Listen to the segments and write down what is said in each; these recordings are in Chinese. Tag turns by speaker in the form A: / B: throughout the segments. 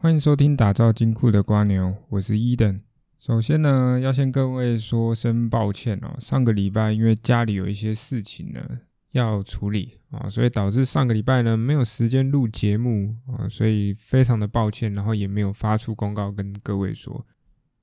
A: 欢迎收听打造金库的瓜牛，我是伊登。首先呢，要先各位说声抱歉哦，上个礼拜因为家里有一些事情呢要处理啊，所以导致上个礼拜呢没有时间录节目啊，所以非常的抱歉，然后也没有发出公告跟各位说。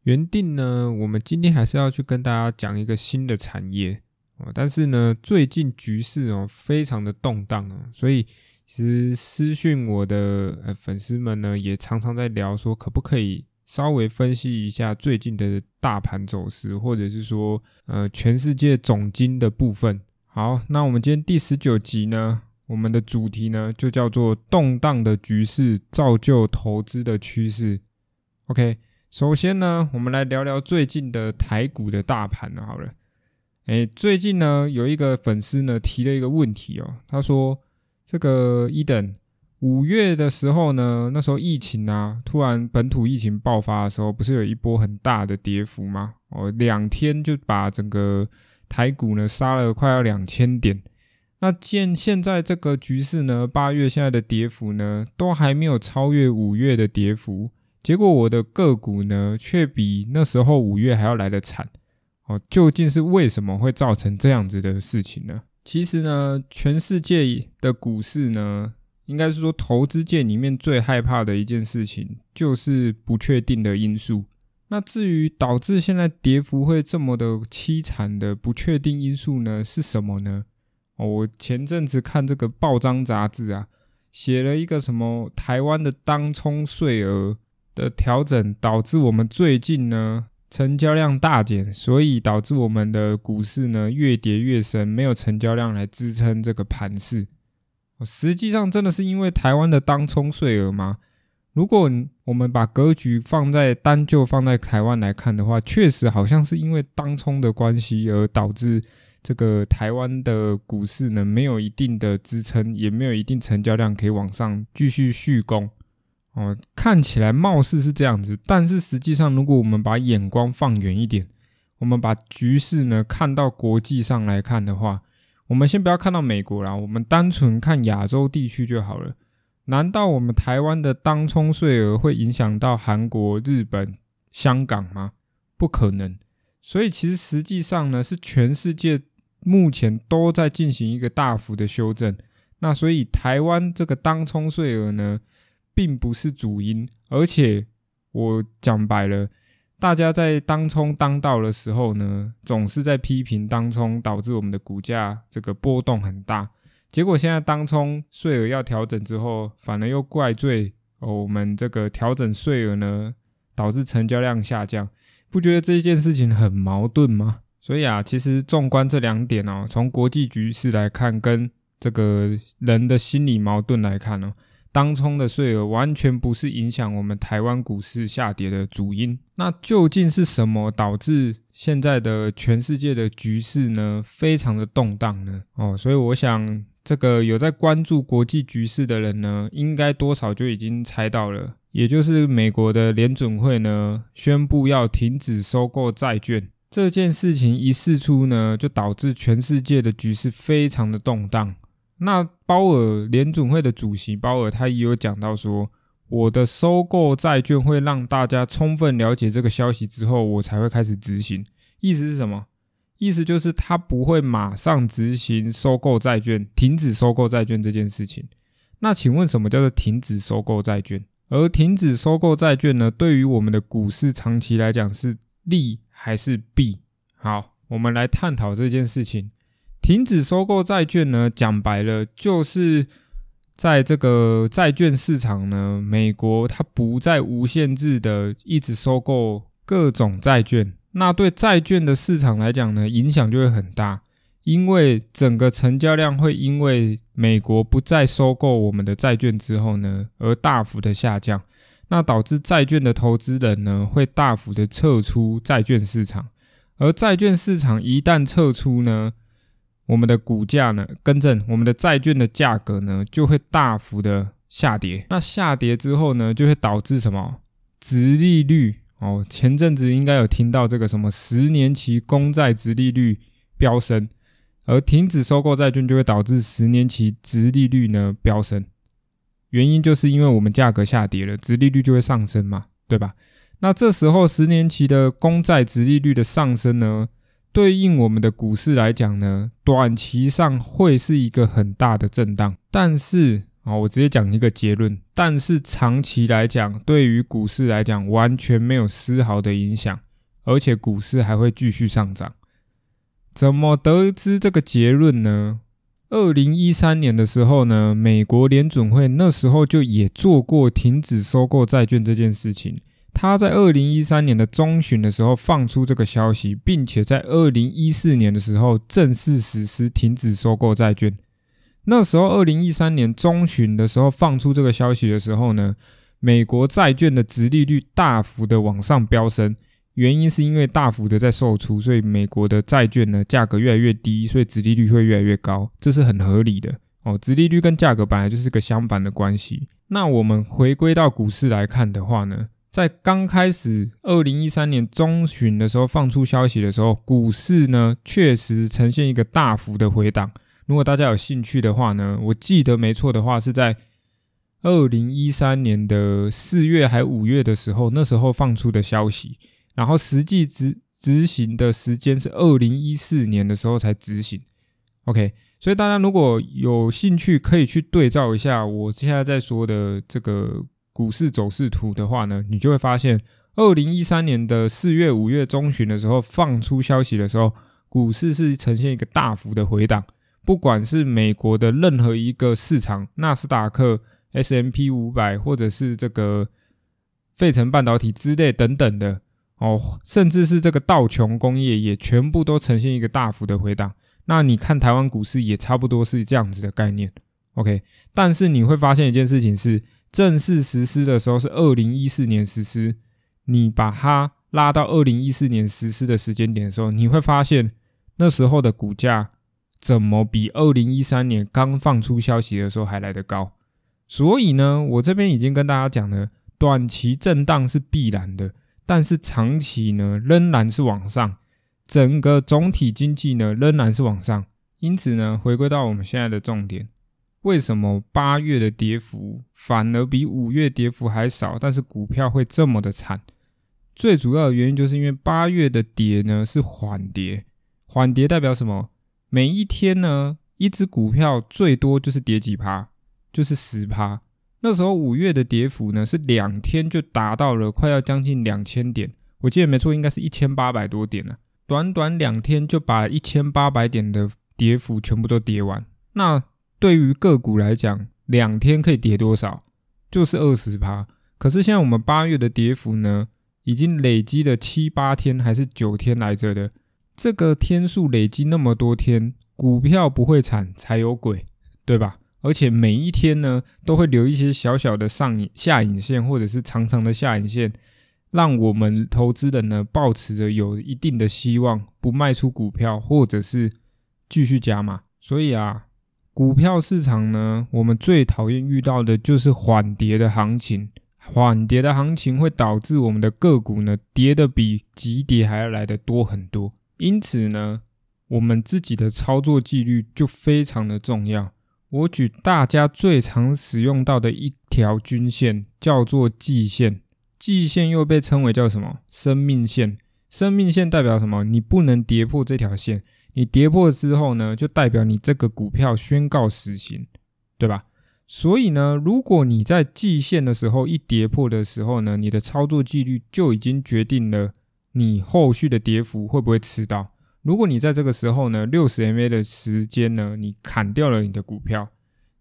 A: 原定呢，我们今天还是要去跟大家讲一个新的产业啊，但是呢，最近局势哦非常的动荡啊，所以。其实私讯我的呃粉丝们呢，也常常在聊说，可不可以稍微分析一下最近的大盘走势，或者是说呃全世界总金的部分。好，那我们今天第十九集呢，我们的主题呢就叫做动荡的局势造就投资的趋势。OK，首先呢，我们来聊聊最近的台股的大盘呢。好了，哎，最近呢有一个粉丝呢提了一个问题哦，他说。这个伊登五月的时候呢，那时候疫情啊，突然本土疫情爆发的时候，不是有一波很大的跌幅吗？哦，两天就把整个台股呢杀了快要两千点。那见现在这个局势呢，八月现在的跌幅呢，都还没有超越五月的跌幅。结果我的个股呢，却比那时候五月还要来的惨。哦，究竟是为什么会造成这样子的事情呢？其实呢，全世界的股市呢，应该是说投资界里面最害怕的一件事情，就是不确定的因素。那至于导致现在跌幅会这么的凄惨的不确定因素呢，是什么呢？我前阵子看这个报章杂志啊，写了一个什么台湾的当冲税额的调整，导致我们最近呢。成交量大减，所以导致我们的股市呢越跌越深，没有成交量来支撑这个盘势。实际上，真的是因为台湾的当冲税额吗？如果我们把格局放在单就放在台湾来看的话，确实好像是因为当冲的关系而导致这个台湾的股市呢没有一定的支撑，也没有一定成交量可以往上继续续攻。哦，看起来貌似是这样子，但是实际上，如果我们把眼光放远一点，我们把局势呢看到国际上来看的话，我们先不要看到美国啦，我们单纯看亚洲地区就好了。难道我们台湾的当冲税额会影响到韩国、日本、香港吗？不可能。所以其实实际上呢，是全世界目前都在进行一个大幅的修正。那所以台湾这个当冲税额呢？并不是主因，而且我讲白了，大家在当冲当道的时候呢，总是在批评当冲导致我们的股价这个波动很大。结果现在当冲税额要调整之后，反而又怪罪哦，我们这个调整税额呢，导致成交量下降。不觉得这件事情很矛盾吗？所以啊，其实纵观这两点哦，从国际局势来看，跟这个人的心理矛盾来看呢。当冲的税额完全不是影响我们台湾股市下跌的主因，那究竟是什么导致现在的全世界的局势呢？非常的动荡呢？哦，所以我想这个有在关注国际局势的人呢，应该多少就已经猜到了，也就是美国的联准会呢宣布要停止收购债券这件事情一释出呢，就导致全世界的局势非常的动荡。那鲍尔联总会的主席鲍尔，他也有讲到说，我的收购债券会让大家充分了解这个消息之后，我才会开始执行。意思是什么？意思就是他不会马上执行收购债券、停止收购债券这件事情。那请问什么叫做停止收购债券？而停止收购债券呢？对于我们的股市长期来讲是利还是弊？好，我们来探讨这件事情。停止收购债券呢？讲白了，就是在这个债券市场呢，美国它不再无限制的一直收购各种债券。那对债券的市场来讲呢，影响就会很大，因为整个成交量会因为美国不再收购我们的债券之后呢，而大幅的下降。那导致债券的投资人呢，会大幅的撤出债券市场。而债券市场一旦撤出呢，我们的股价呢，更正，我们的债券的价格呢，就会大幅的下跌。那下跌之后呢，就会导致什么？值利率哦，前阵子应该有听到这个什么十年期公债值利率飙升，而停止收购债券就会导致十年期值利率呢飙升。原因就是因为我们价格下跌了，殖利率就会上升嘛，对吧？那这时候十年期的公债殖利率的上升呢，对应我们的股市来讲呢，短期上会是一个很大的震荡。但是啊，我直接讲一个结论，但是长期来讲，对于股市来讲完全没有丝毫的影响，而且股市还会继续上涨。怎么得知这个结论呢？二零一三年的时候呢，美国联准会那时候就也做过停止收购债券这件事情。他在二零一三年的中旬的时候放出这个消息，并且在二零一四年的时候正式实施停止收购债券。那时候二零一三年中旬的时候放出这个消息的时候呢，美国债券的值利率大幅的往上飙升。原因是因为大幅的在售出，所以美国的债券呢价格越来越低，所以殖利率会越来越高，这是很合理的哦。殖利率跟价格本来就是个相反的关系。那我们回归到股市来看的话呢，在刚开始二零一三年中旬的时候放出消息的时候，股市呢确实呈现一个大幅的回档。如果大家有兴趣的话呢，我记得没错的话是在二零一三年的四月还五月的时候，那时候放出的消息。然后实际执执行的时间是二零一四年的时候才执行，OK，所以大家如果有兴趣，可以去对照一下我现在在说的这个股市走势图的话呢，你就会发现，二零一三年的四月、五月中旬的时候放出消息的时候，股市是呈现一个大幅的回档，不管是美国的任何一个市场，纳斯达克、S M P 五百，或者是这个费城半导体之类等等的。哦，甚至是这个道琼工业也全部都呈现一个大幅的回档。那你看台湾股市也差不多是这样子的概念。OK，但是你会发现一件事情是，正式实施的时候是二零一四年实施，你把它拉到二零一四年实施的时间点的时候，你会发现那时候的股价怎么比二零一三年刚放出消息的时候还来得高？所以呢，我这边已经跟大家讲了，短期震荡是必然的。但是长期呢，仍然是往上，整个总体经济呢仍然是往上。因此呢，回归到我们现在的重点，为什么八月的跌幅反而比五月跌幅还少？但是股票会这么的惨？最主要的原因就是因为八月的跌呢是缓跌，缓跌代表什么？每一天呢，一只股票最多就是跌几趴，就是十趴。那时候五月的跌幅呢，是两天就达到了快要将近两千点，我记得没错，应该是一千八百多点了。短短两天就把一千八百点的跌幅全部都跌完。那对于个股来讲，两天可以跌多少？就是二十趴。可是现在我们八月的跌幅呢，已经累积了七八天还是九天来着的，这个天数累积那么多天，股票不会惨才有鬼，对吧？而且每一天呢，都会留一些小小的上影下影线，或者是长长的下影线，让我们投资人呢，保持着有一定的希望，不卖出股票，或者是继续加码。所以啊，股票市场呢，我们最讨厌遇到的就是缓跌的行情。缓跌的行情会导致我们的个股呢，跌的比急跌还要来的多很多。因此呢，我们自己的操作纪律就非常的重要。我举大家最常使用到的一条均线，叫做季线。季线又被称为叫什么？生命线。生命线代表什么？你不能跌破这条线。你跌破之后呢，就代表你这个股票宣告死刑，对吧？所以呢，如果你在季线的时候一跌破的时候呢，你的操作纪律就已经决定了你后续的跌幅会不会吃到。如果你在这个时候呢，六十 MA 的时间呢，你砍掉了你的股票，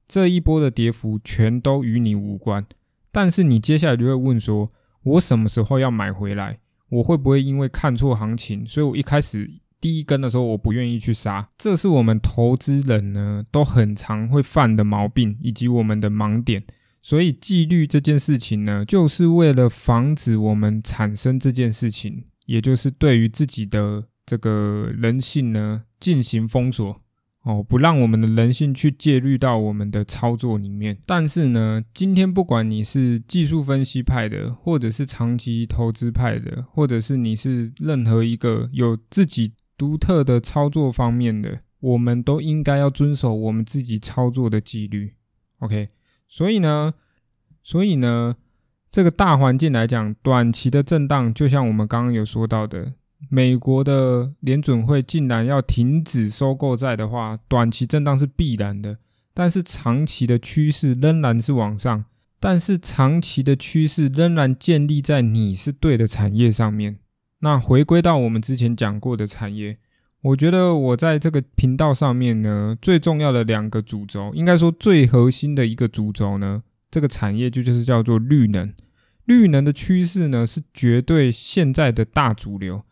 A: 这一波的跌幅全都与你无关。但是你接下来就会问说，我什么时候要买回来？我会不会因为看错行情，所以我一开始第一根的时候我不愿意去杀？这是我们投资人呢都很常会犯的毛病，以及我们的盲点。所以纪律这件事情呢，就是为了防止我们产生这件事情，也就是对于自己的。这个人性呢，进行封锁哦，不让我们的人性去介入到我们的操作里面。但是呢，今天不管你是技术分析派的，或者是长期投资派的，或者是你是任何一个有自己独特的操作方面的，我们都应该要遵守我们自己操作的纪律。OK，所以呢，所以呢，这个大环境来讲，短期的震荡，就像我们刚刚有说到的，美国的联准会竟然要停止收购债的话，短期震荡是必然的。但是长期的趋势仍然是往上，但是长期的趋势仍然建立在你是对的产业上面。那回归到我们之前讲过的产业。我觉得我在这个频道上面呢，最重要的两个主轴，应该说最核心的一个主轴呢，这个产业就就是叫做绿能。绿能的趋势呢，是绝对现在的大主流，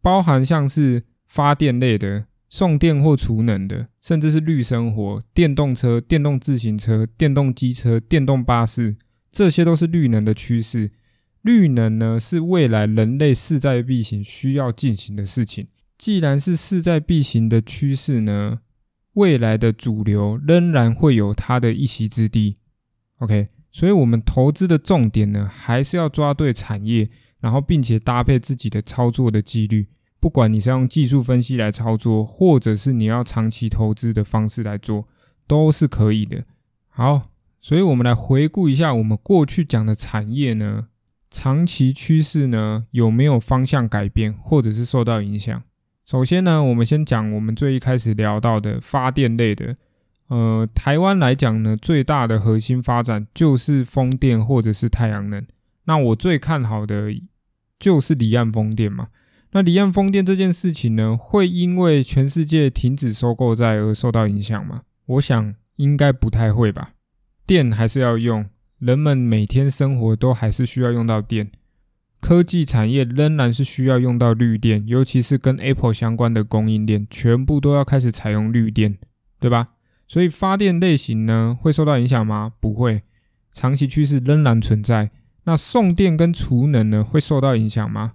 A: 包含像是发电类的、送电或储能的，甚至是绿生活、电动车、电动自行车、电动机车、电动巴士，这些都是绿能的趋势。绿能呢，是未来人类势在必行需要进行的事情。既然是势在必行的趋势呢，未来的主流仍然会有它的一席之地。OK，所以我们投资的重点呢，还是要抓对产业，然后并且搭配自己的操作的纪律。不管你是用技术分析来操作，或者是你要长期投资的方式来做，都是可以的。好，所以我们来回顾一下我们过去讲的产业呢，长期趋势呢有没有方向改变，或者是受到影响？首先呢，我们先讲我们最一开始聊到的发电类的，呃，台湾来讲呢，最大的核心发展就是风电或者是太阳能。那我最看好的就是离岸风电嘛。那离岸风电这件事情呢，会因为全世界停止收购债而受到影响吗？我想应该不太会吧。电还是要用，人们每天生活都还是需要用到电。科技产业仍然是需要用到绿电，尤其是跟 Apple 相关的供应链，全部都要开始采用绿电，对吧？所以发电类型呢，会受到影响吗？不会，长期趋势仍然存在。那送电跟储能呢，会受到影响吗？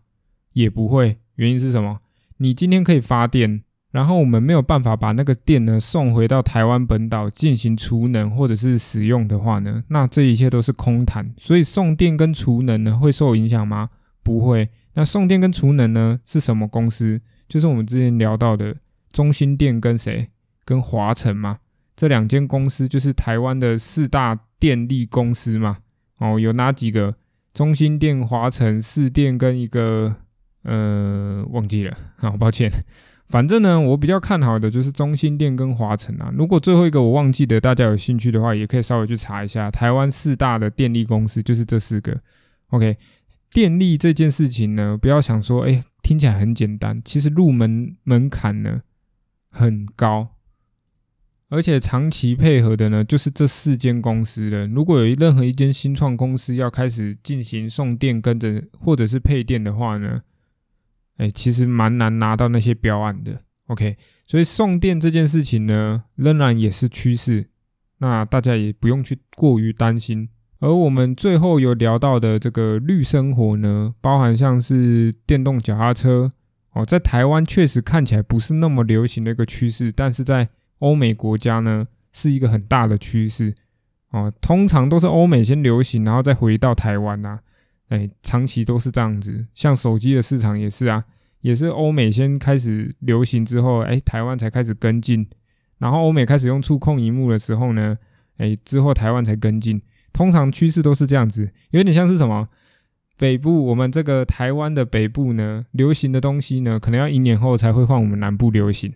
A: 也不会。原因是什么？你今天可以发电，然后我们没有办法把那个电呢送回到台湾本岛进行储能或者是使用的话呢，那这一切都是空谈。所以送电跟储能呢，会受影响吗？不会，那送电跟储能呢是什么公司？就是我们之前聊到的中心电跟谁？跟华晨嘛，这两间公司就是台湾的四大电力公司嘛。哦，有哪几个？中心电、华晨、四电跟一个呃忘记了，好抱歉。反正呢，我比较看好的就是中心电跟华晨啊。如果最后一个我忘记的，大家有兴趣的话，也可以稍微去查一下。台湾四大的电力公司就是这四个。OK。电力这件事情呢，不要想说，哎，听起来很简单，其实入门门槛呢很高，而且长期配合的呢，就是这四间公司了。如果有任何一间新创公司要开始进行送电跟着或者是配电的话呢，哎，其实蛮难拿到那些标案的。OK，所以送电这件事情呢，仍然也是趋势，那大家也不用去过于担心。而我们最后有聊到的这个绿生活呢，包含像是电动脚踏车哦，在台湾确实看起来不是那么流行的一个趋势，但是在欧美国家呢是一个很大的趋势哦。通常都是欧美先流行，然后再回到台湾呐，哎，长期都是这样子。像手机的市场也是啊，也是欧美先开始流行之后，哎，台湾才开始跟进，然后欧美开始用触控荧幕的时候呢，哎，之后台湾才跟进。通常趋势都是这样子，有点像是什么？北部我们这个台湾的北部呢，流行的东西呢，可能要一年后才会换我们南部流行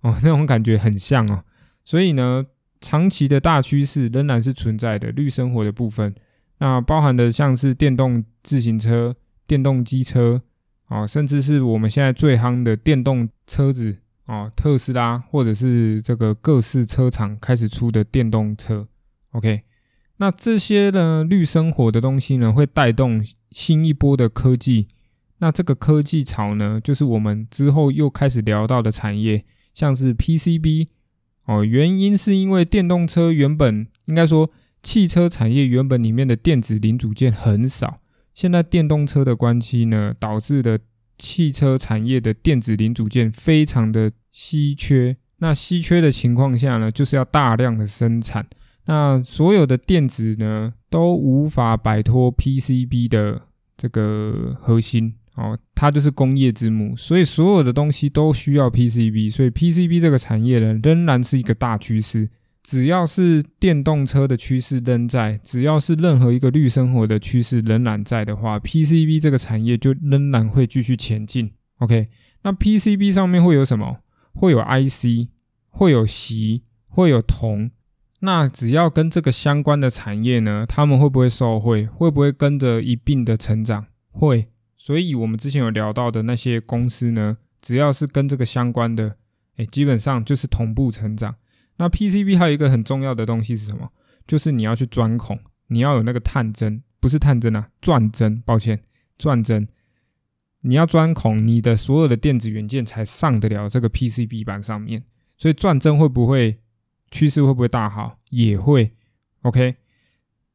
A: 哦，那种感觉很像哦。所以呢，长期的大趋势仍然是存在的，绿生活的部分，那包含的像是电动自行车、电动机车哦，甚至是我们现在最夯的电动车子哦，特斯拉或者是这个各式车厂开始出的电动车，OK。那这些呢，绿生活的东西呢，会带动新一波的科技。那这个科技潮呢，就是我们之后又开始聊到的产业，像是 PCB 哦。原因是因为电动车原本应该说汽车产业原本里面的电子零组件很少，现在电动车的关系呢，导致的汽车产业的电子零组件非常的稀缺。那稀缺的情况下呢，就是要大量的生产。那所有的电子呢，都无法摆脱 PCB 的这个核心哦，它就是工业之母，所以所有的东西都需要 PCB，所以 PCB 这个产业呢，仍然是一个大趋势。只要是电动车的趋势仍在，只要是任何一个绿生活的趋势仍然在的话，PCB 这个产业就仍然会继续前进。OK，那 PCB 上面会有什么？会有 IC，会有锡，会有铜。那只要跟这个相关的产业呢，他们会不会受惠？会不会跟着一并的成长？会。所以，我们之前有聊到的那些公司呢，只要是跟这个相关的，哎，基本上就是同步成长。那 PCB 还有一个很重要的东西是什么？就是你要去钻孔，你要有那个探针，不是探针啊，钻针。抱歉，钻针。你要钻孔，你的所有的电子元件才上得了这个 PCB 板上面。所以钻针会不会趋势会不会大好？也会。OK，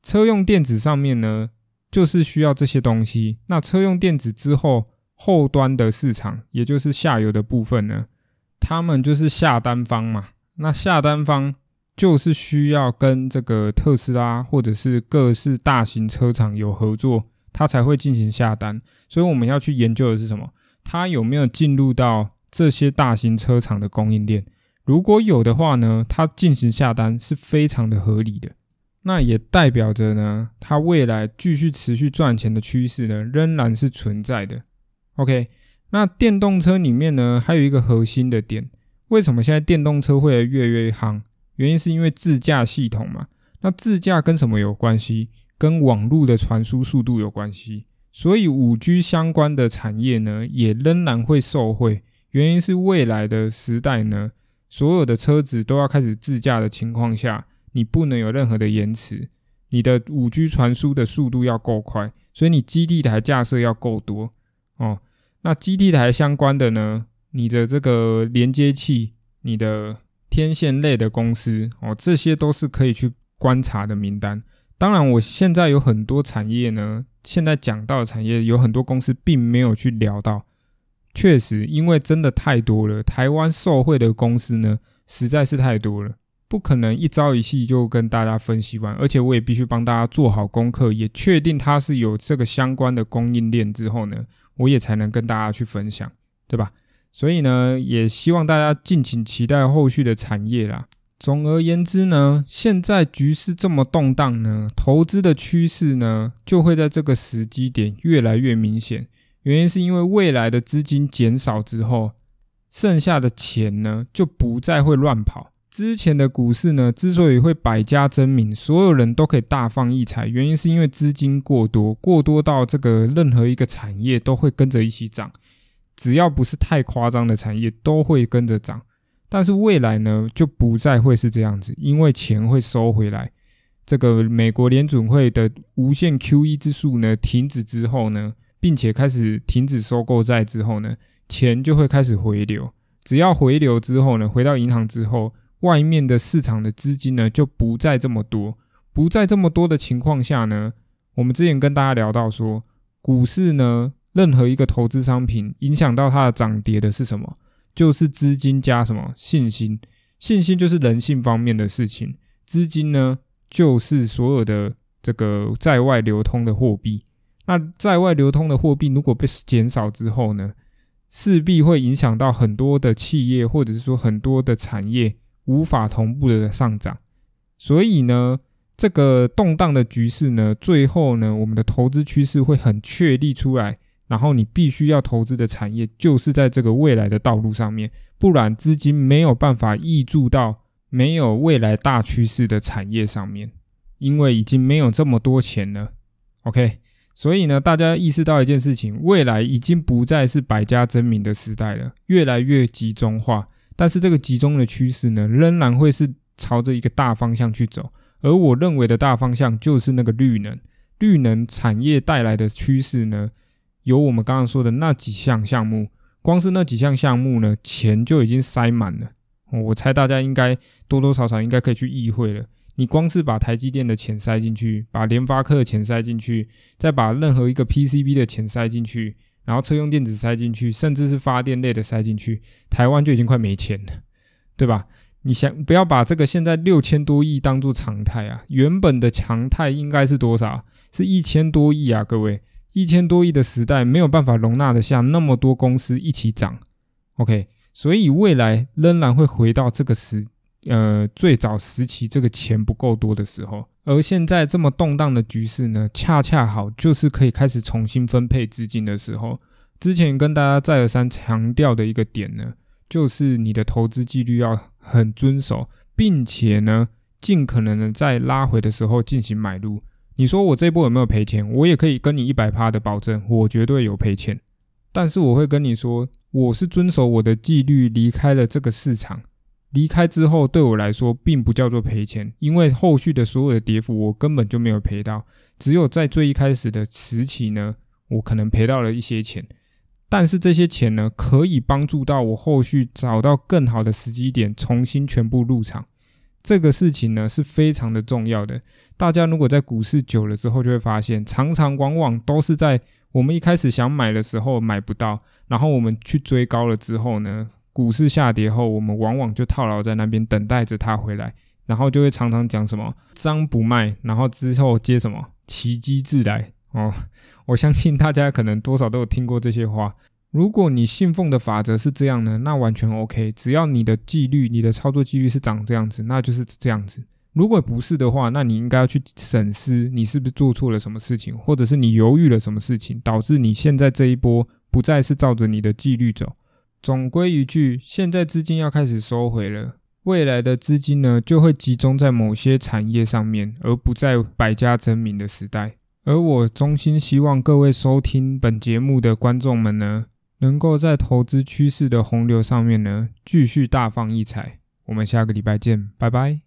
A: 车用电子上面呢，就是需要这些东西。那车用电子之后，后端的市场，也就是下游的部分呢，他们就是下单方嘛。那下单方就是需要跟这个特斯拉或者是各式大型车厂有合作，他才会进行下单。所以我们要去研究的是什么？它有没有进入到这些大型车厂的供应链？如果有的话呢，它进行下单是非常的合理的。那也代表着呢，它未来继续持续赚钱的趋势呢，仍然是存在的。OK，那电动车里面呢，还有一个核心的点。为什么现在电动车会越来越夯？原因是因为自驾系统嘛。那自驾跟什么有关系？跟网络的传输速度有关系。所以五 G 相关的产业呢，也仍然会受惠。原因是未来的时代呢，所有的车子都要开始自驾的情况下，你不能有任何的延迟，你的五 G 传输的速度要够快，所以你基地台架设要够多哦。那基地台相关的呢？你的这个连接器，你的天线类的公司哦，这些都是可以去观察的名单。当然，我现在有很多产业呢，现在讲到的产业有很多公司并没有去聊到。确实，因为真的太多了，台湾受惠的公司呢实在是太多了，不可能一朝一夕就跟大家分析完。而且我也必须帮大家做好功课，也确定它是有这个相关的供应链之后呢，我也才能跟大家去分享，对吧？所以呢，也希望大家敬请期待后续的产业啦。总而言之呢，现在局势这么动荡呢，投资的趋势呢，就会在这个时机点越来越明显。原因是因为未来的资金减少之后，剩下的钱呢，就不再会乱跑。之前的股市呢，之所以会百家争鸣，所有人都可以大放异彩，原因是因为资金过多，过多到这个任何一个产业都会跟着一起涨。只要不是太夸张的产业，都会跟着涨。但是未来呢，就不再会是这样子，因为钱会收回来。这个美国联准会的无限 QE 之数呢停止之后呢，并且开始停止收购债之后呢，钱就会开始回流。只要回流之后呢，回到银行之后，外面的市场的资金呢就不再这么多，不再这么多的情况下呢，我们之前跟大家聊到说，股市呢。任何一个投资商品影响到它的涨跌的是什么？就是资金加什么信心？信心就是人性方面的事情。资金呢，就是所有的这个在外流通的货币。那在外流通的货币如果被减少之后呢，势必会影响到很多的企业，或者是说很多的产业无法同步的上涨。所以呢，这个动荡的局势呢，最后呢，我们的投资趋势会很确立出来。然后你必须要投资的产业就是在这个未来的道路上面，不然资金没有办法溢注到没有未来大趋势的产业上面，因为已经没有这么多钱了。OK，所以呢，大家意识到一件事情，未来已经不再是百家争鸣的时代了，越来越集中化。但是这个集中的趋势呢，仍然会是朝着一个大方向去走。而我认为的大方向就是那个绿能，绿能产业带来的趋势呢。有我们刚刚说的那几项项目，光是那几项项目呢，钱就已经塞满了。我猜大家应该多多少少应该可以去议会了。你光是把台积电的钱塞进去，把联发科的钱塞进去，再把任何一个 PCB 的钱塞进去，然后车用电子塞进去，甚至是发电类的塞进去，台湾就已经快没钱了，对吧？你想不要把这个现在六千多亿当做常态啊？原本的常态应该是多少？是一千多亿啊，各位。一千多亿的时代没有办法容纳得下那么多公司一起涨，OK，所以未来仍然会回到这个时呃最早时期这个钱不够多的时候，而现在这么动荡的局势呢，恰恰好就是可以开始重新分配资金的时候。之前跟大家再而三强调的一个点呢，就是你的投资纪律要很遵守，并且呢，尽可能的在拉回的时候进行买入。你说我这波有没有赔钱？我也可以跟你一百趴的保证，我绝对有赔钱。但是我会跟你说，我是遵守我的纪律离开了这个市场。离开之后，对我来说并不叫做赔钱，因为后续的所有的跌幅我根本就没有赔到，只有在最一开始的时期呢，我可能赔到了一些钱。但是这些钱呢，可以帮助到我后续找到更好的时机点，重新全部入场。这个事情呢是非常的重要的。大家如果在股市久了之后，就会发现，常常往往都是在我们一开始想买的时候买不到，然后我们去追高了之后呢，股市下跌后，我们往往就套牢在那边，等待着它回来，然后就会常常讲什么“张不卖”，然后之后接什么“奇迹自来”。哦，我相信大家可能多少都有听过这些话。如果你信奉的法则是这样呢，那完全 OK。只要你的纪律、你的操作纪律是长这样子，那就是这样子。如果不是的话，那你应该要去审视你是不是做错了什么事情，或者是你犹豫了什么事情，导致你现在这一波不再是照着你的纪律走。总归一句，现在资金要开始收回了，未来的资金呢就会集中在某些产业上面，而不在百家争鸣的时代。而我衷心希望各位收听本节目的观众们呢，能够在投资趋势的洪流上面呢，继续大放异彩。我们下个礼拜见，拜拜。